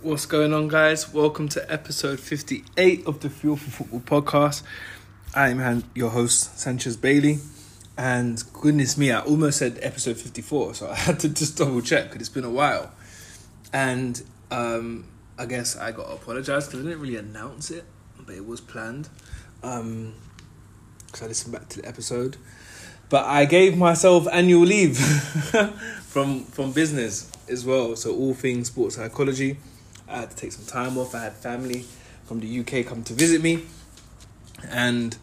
What's going on, guys? Welcome to episode 58 of the Fuel for Football podcast. I'm your host, Sanchez Bailey. And goodness me, I almost said episode 54, so I had to just double check because it's been a while. And um, I guess I got to apologize because I didn't really announce it, but it was planned. Um, because I listened back to the episode. But I gave myself annual leave from from business as well. So all things sports psychology. I had to take some time off. I had family from the UK come to visit me, and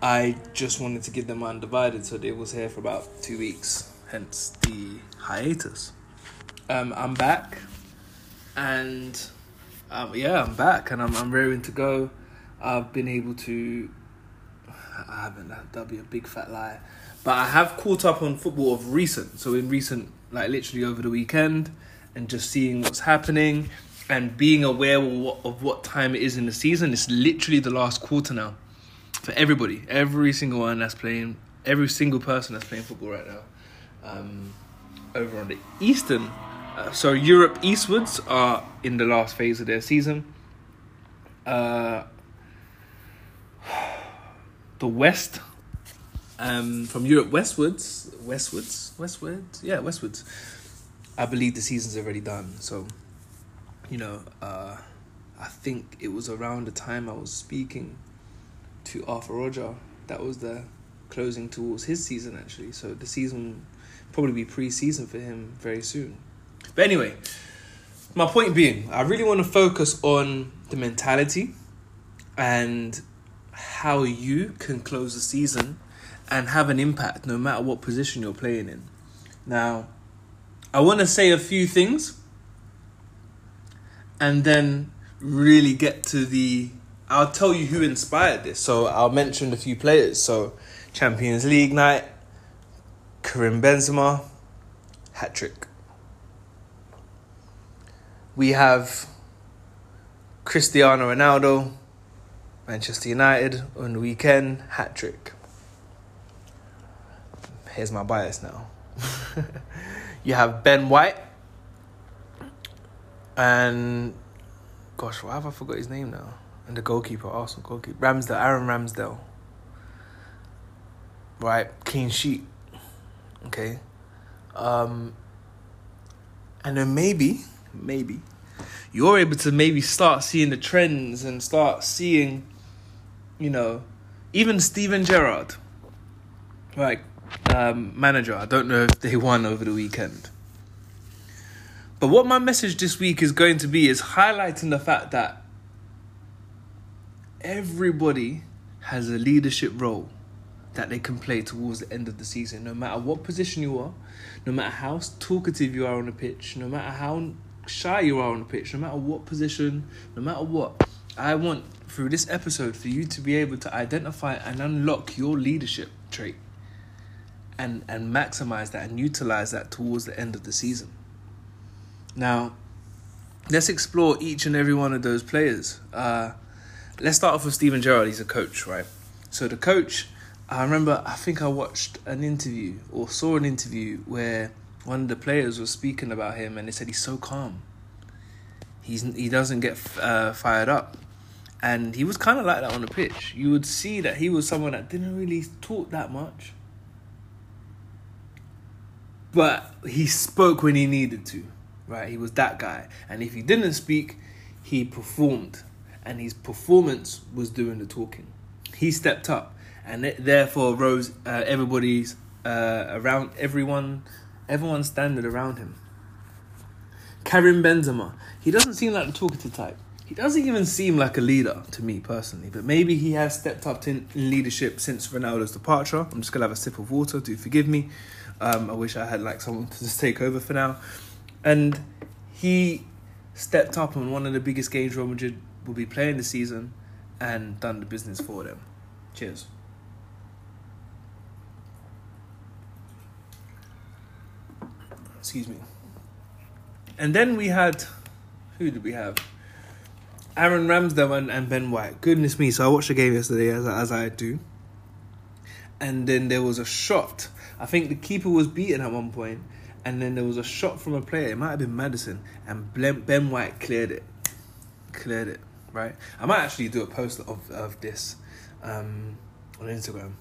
I just wanted to give them my undivided. So they was here for about two weeks. Hence the hiatus. Um, I'm back, and um, yeah, I'm back, and I'm I'm raring to go. I've been able to. I haven't. That'd be a big fat lie, but I have caught up on football of recent. So in recent, like literally over the weekend, and just seeing what's happening and being aware of what, of what time it is in the season. It's literally the last quarter now for everybody, every single one that's playing, every single person that's playing football right now. Um, over on the Eastern, uh, so Europe eastwards are in the last phase of their season. Uh, the West, um, from Europe westwards, westwards, westwards, yeah, westwards. I believe the season's already done. So, you know, uh, I think it was around the time I was speaking to Arthur Roger that was the closing towards his season actually. So the season probably be pre-season for him very soon. But anyway, my point being, I really want to focus on the mentality and how you can close the season and have an impact no matter what position you're playing in. Now, I want to say a few things and then really get to the. I'll tell you who inspired this. So I'll mention a few players. So Champions League night, Karim Benzema, hat trick. We have Cristiano Ronaldo, Manchester United on the weekend, hat trick. Here's my bias now. You have Ben White. And gosh, why have I forgot his name now? And the goalkeeper, Arsenal goalkeeper. Ramsdale, Aaron Ramsdale. Right, clean sheet. Okay. Um and then maybe, maybe, you're able to maybe start seeing the trends and start seeing, you know, even Steven Gerrard. Right, um, manager. I don't know if they won over the weekend. But what my message this week is going to be is highlighting the fact that everybody has a leadership role that they can play towards the end of the season, no matter what position you are, no matter how talkative you are on the pitch, no matter how shy you are on the pitch, no matter what position, no matter what. I want through this episode for you to be able to identify and unlock your leadership trait and and maximize that and utilize that towards the end of the season. Now, let's explore each and every one of those players. Uh, let's start off with Steven Gerrard. He's a coach, right? So the coach, I remember, I think I watched an interview or saw an interview where one of the players was speaking about him, and they said he's so calm. He's he doesn't get uh, fired up, and he was kind of like that on the pitch. You would see that he was someone that didn't really talk that much but he spoke when he needed to, right? He was that guy. And if he didn't speak, he performed. And his performance was doing the talking. He stepped up and it therefore rose uh, everybody's uh, around everyone everyone's standard around him. Karim Benzema, he doesn't seem like the talkative type. He doesn't even seem like a leader to me personally, but maybe he has stepped up in leadership since Ronaldo's departure. I'm just gonna have a sip of water. Do forgive me. Um, I wish I had like someone to just take over for now. And he stepped up on one of the biggest games Real Madrid will be playing this season and done the business for them. Cheers. Excuse me. And then we had who did we have? Aaron Ramsdale and, and Ben White. Goodness me! So I watched the game yesterday as as I do, and then there was a shot I think the keeper was beaten at one point, and then there was a shot from a player. It might have been Maddison, and Ben White cleared it, cleared it. Right. I might actually do a post of of this um, on Instagram.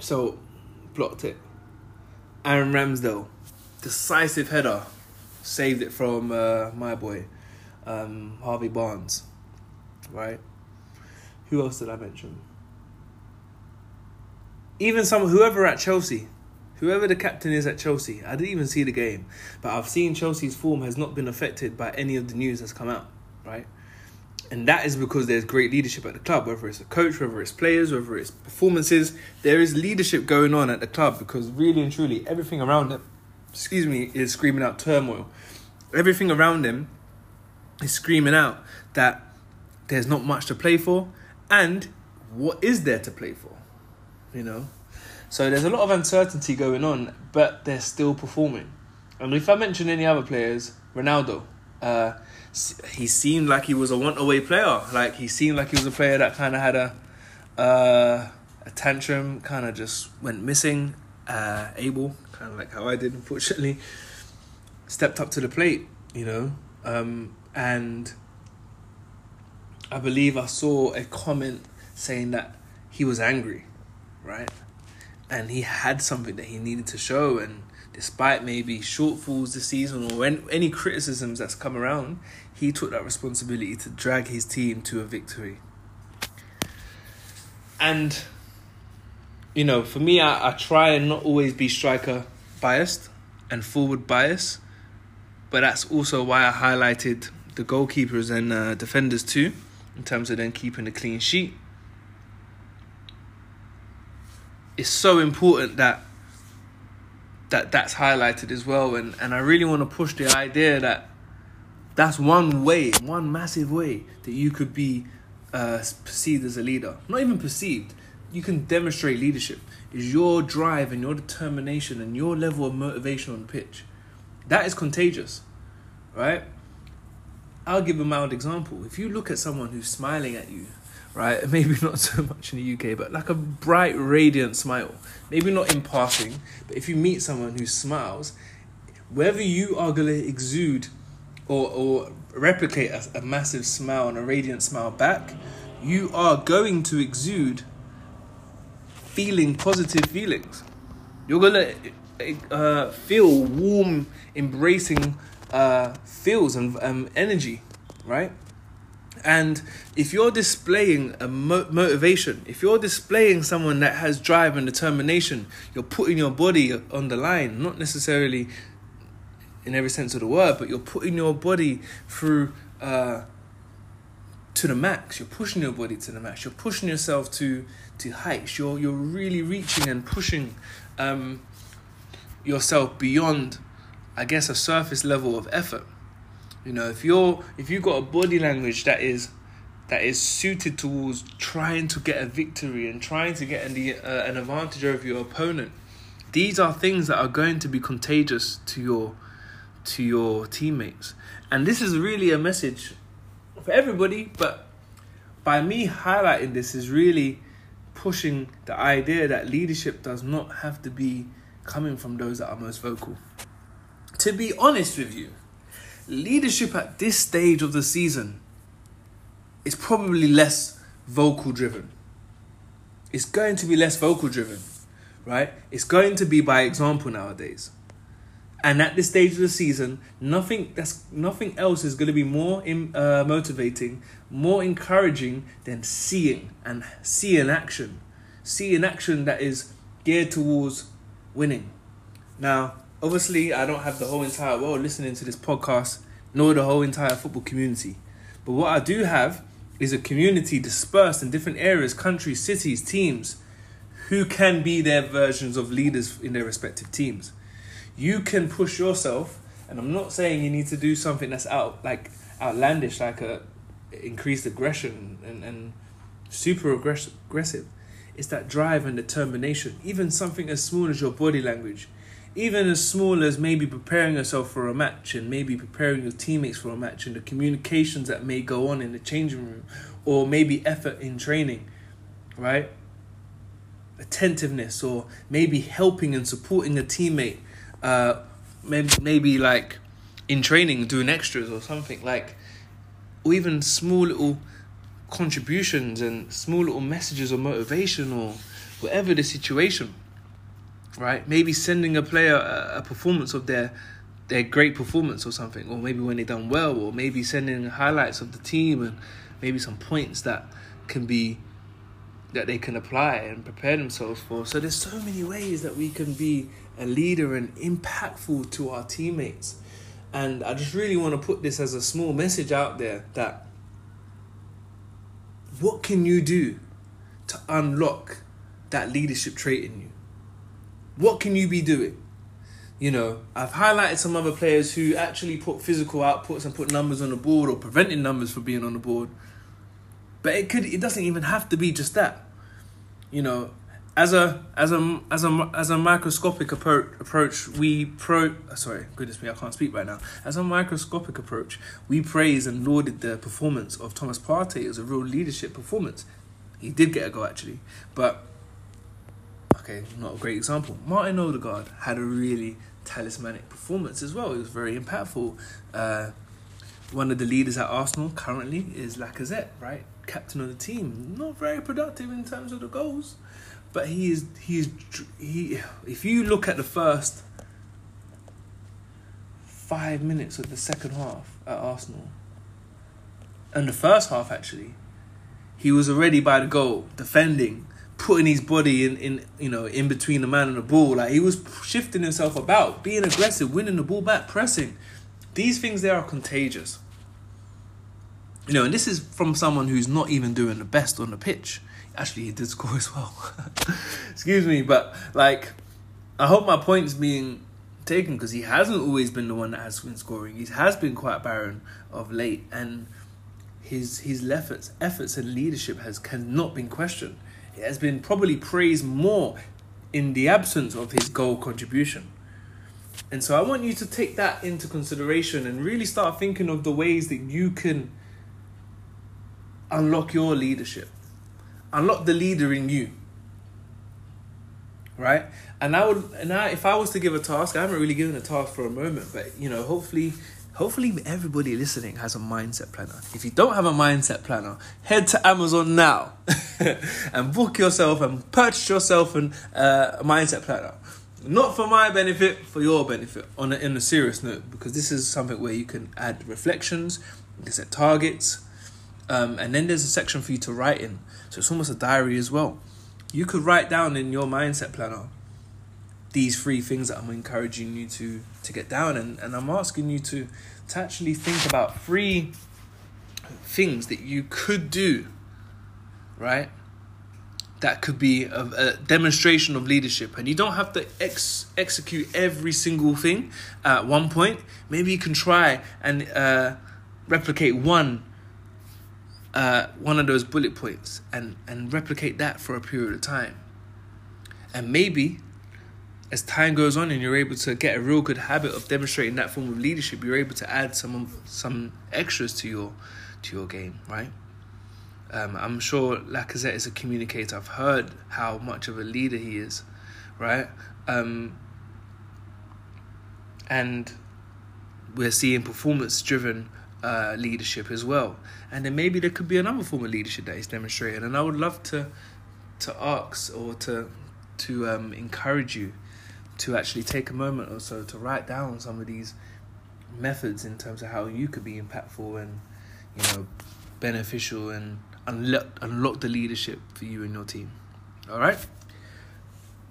So, blocked it. Aaron Ramsdale, decisive header, saved it from uh, my boy, um, Harvey Barnes. Right. Who else did I mention? Even some whoever at Chelsea, whoever the captain is at Chelsea. I didn't even see the game, but I've seen Chelsea's form has not been affected by any of the news that's come out. Right. And that is because there's great leadership at the club, whether it's a coach, whether it's players, whether it's performances. There is leadership going on at the club because really and truly everything around them, excuse me, is screaming out turmoil. Everything around them is screaming out that there's not much to play for and what is there to play for? You know? So there's a lot of uncertainty going on, but they're still performing. And if I mention any other players, Ronaldo, uh, he seemed like he was a one away player. Like he seemed like he was a player that kind of had a uh, a tantrum, kind of just went missing. Uh, kind of like how I did, unfortunately, stepped up to the plate, you know, um, and I believe I saw a comment saying that he was angry, right? And he had something that he needed to show, and despite maybe shortfalls this season or any criticisms that's come around, he took that responsibility to drag his team to a victory. And, you know, for me, I, I try and not always be striker biased and forward biased, but that's also why I highlighted the goalkeepers and uh, defenders too, in terms of them keeping a clean sheet. It's so important that that that's highlighted as well. And and I really want to push the idea that that's one way one massive way that you could be uh, perceived as a leader. Not even perceived. You can demonstrate leadership. Is your drive and your determination and your level of motivation on the pitch. That is contagious right? I'll give a mild example. If you look at someone who's smiling at you right? Maybe not so much in the UK, but like a bright, radiant smile. Maybe not in passing, but if you meet someone who smiles, whether you are going to exude or, or replicate a, a massive smile and a radiant smile back, you are going to exude feeling positive feelings. You're going to uh, feel warm, embracing uh, feels and um, energy, right? And if you're displaying a mo- motivation, if you're displaying someone that has drive and determination, you're putting your body on the line, not necessarily in every sense of the word, but you're putting your body through uh, to the max. You're pushing your body to the max. You're pushing yourself to to heights. You're you're really reaching and pushing um, yourself beyond, I guess, a surface level of effort. You know, if you're if you've got a body language that is that is suited towards trying to get a victory and trying to get an, uh, an advantage over your opponent, these are things that are going to be contagious to your to your teammates. And this is really a message for everybody, but by me highlighting this is really pushing the idea that leadership does not have to be coming from those that are most vocal. To be honest with you, leadership at this stage of the season is probably less vocal driven. It's going to be less vocal driven, right? It's going to be by example nowadays. And at this stage of the season, nothing that's nothing else is going to be more in, uh, motivating, more encouraging than seeing and seeing action, seeing action that is geared towards winning. Now, obviously, I don't have the whole entire world listening to this podcast, nor the whole entire football community. But what I do have is a community dispersed in different areas, countries, cities, teams, who can be their versions of leaders in their respective teams. You can push yourself, and I'm not saying you need to do something that's out like outlandish, like a increased aggression and, and super aggressive. Aggressive. It's that drive and determination. Even something as small as your body language even as small as maybe preparing yourself for a match and maybe preparing your teammates for a match and the communications that may go on in the changing room or maybe effort in training, right? Attentiveness or maybe helping and supporting a teammate uh, maybe maybe like in training doing extras or something like, or even small little contributions and small little messages of motivation or whatever the situation. Right? Maybe sending a player a, a performance of their their great performance or something, or maybe when they done well, or maybe sending highlights of the team and maybe some points that can be that they can apply and prepare themselves for. So there's so many ways that we can be a leader and impactful to our teammates. And I just really want to put this as a small message out there that what can you do to unlock that leadership trait in you? What can you be doing? You know, I've highlighted some other players who actually put physical outputs and put numbers on the board or preventing numbers from being on the board. But it could it doesn't even have to be just that. You know, as a as a as a as a microscopic approach approach we pro sorry goodness me I can't speak right now as a microscopic approach we praised and lauded the performance of Thomas Partey as a real leadership performance he did get a goal actually but okay not a great example. Martin Odegaard had a really talismanic performance as well. He was very impactful. Uh, one of the leaders at Arsenal currently is Lacazette right? Captain of the team. Not very productive in terms of the goals but he is he is he. If you look at the first five minutes of the second half at Arsenal, and the first half actually, he was already by the goal defending, putting his body in in you know in between the man and the ball. Like he was shifting himself about, being aggressive, winning the ball back, pressing. These things there are contagious. You know, and this is from someone who's not even doing the best on the pitch. Actually, he did score as well. Excuse me, but like, I hope my point's being taken because he hasn't always been the one that has been scoring. He has been quite barren of late, and his his efforts efforts and leadership has cannot been questioned. Has been probably praised more in the absence of his goal contribution. And so I want you to take that into consideration and really start thinking of the ways that you can unlock your leadership unlock the leader in you. Right? And I would and I if I was to give a task, I haven't really given a task for a moment, but you know, hopefully hopefully everybody listening has a mindset planner. If you don't have a mindset planner, head to Amazon now and book yourself and purchase yourself an, uh, a mindset planner. Not for my benefit, for your benefit. On a, in a serious note, because this is something where you can add reflections, you can set targets, um, and then there's a section for you to write in. So it's almost a diary as well. You could write down in your mindset planner these three things that I'm encouraging you to to get down and, and I'm asking you to to actually think about three things that you could do, right? That could be a, a demonstration of leadership, and you don't have to ex- execute every single thing at one point. Maybe you can try and uh, replicate one uh, one of those bullet points and, and replicate that for a period of time. And maybe as time goes on and you're able to get a real good habit of demonstrating that form of leadership, you're able to add some some extras to your to your game, right? Um, I'm sure Lacazette is a communicator. I've heard how much of a leader he is, right? Um, and we're seeing performance driven uh, leadership as well. And then maybe there could be another form of leadership that is demonstrated. And I would love to to ask or to to um, encourage you to actually take a moment or so to write down some of these methods in terms of how you could be impactful and you know beneficial and unlock unlock the leadership for you and your team. All right.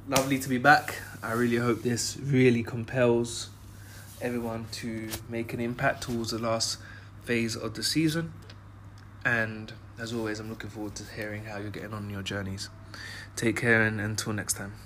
Lovely to be back. I really hope this really compels everyone to make an impact towards the last phase of the season. And as always, I'm looking forward to hearing how you're getting on your journeys. Take care and until next time.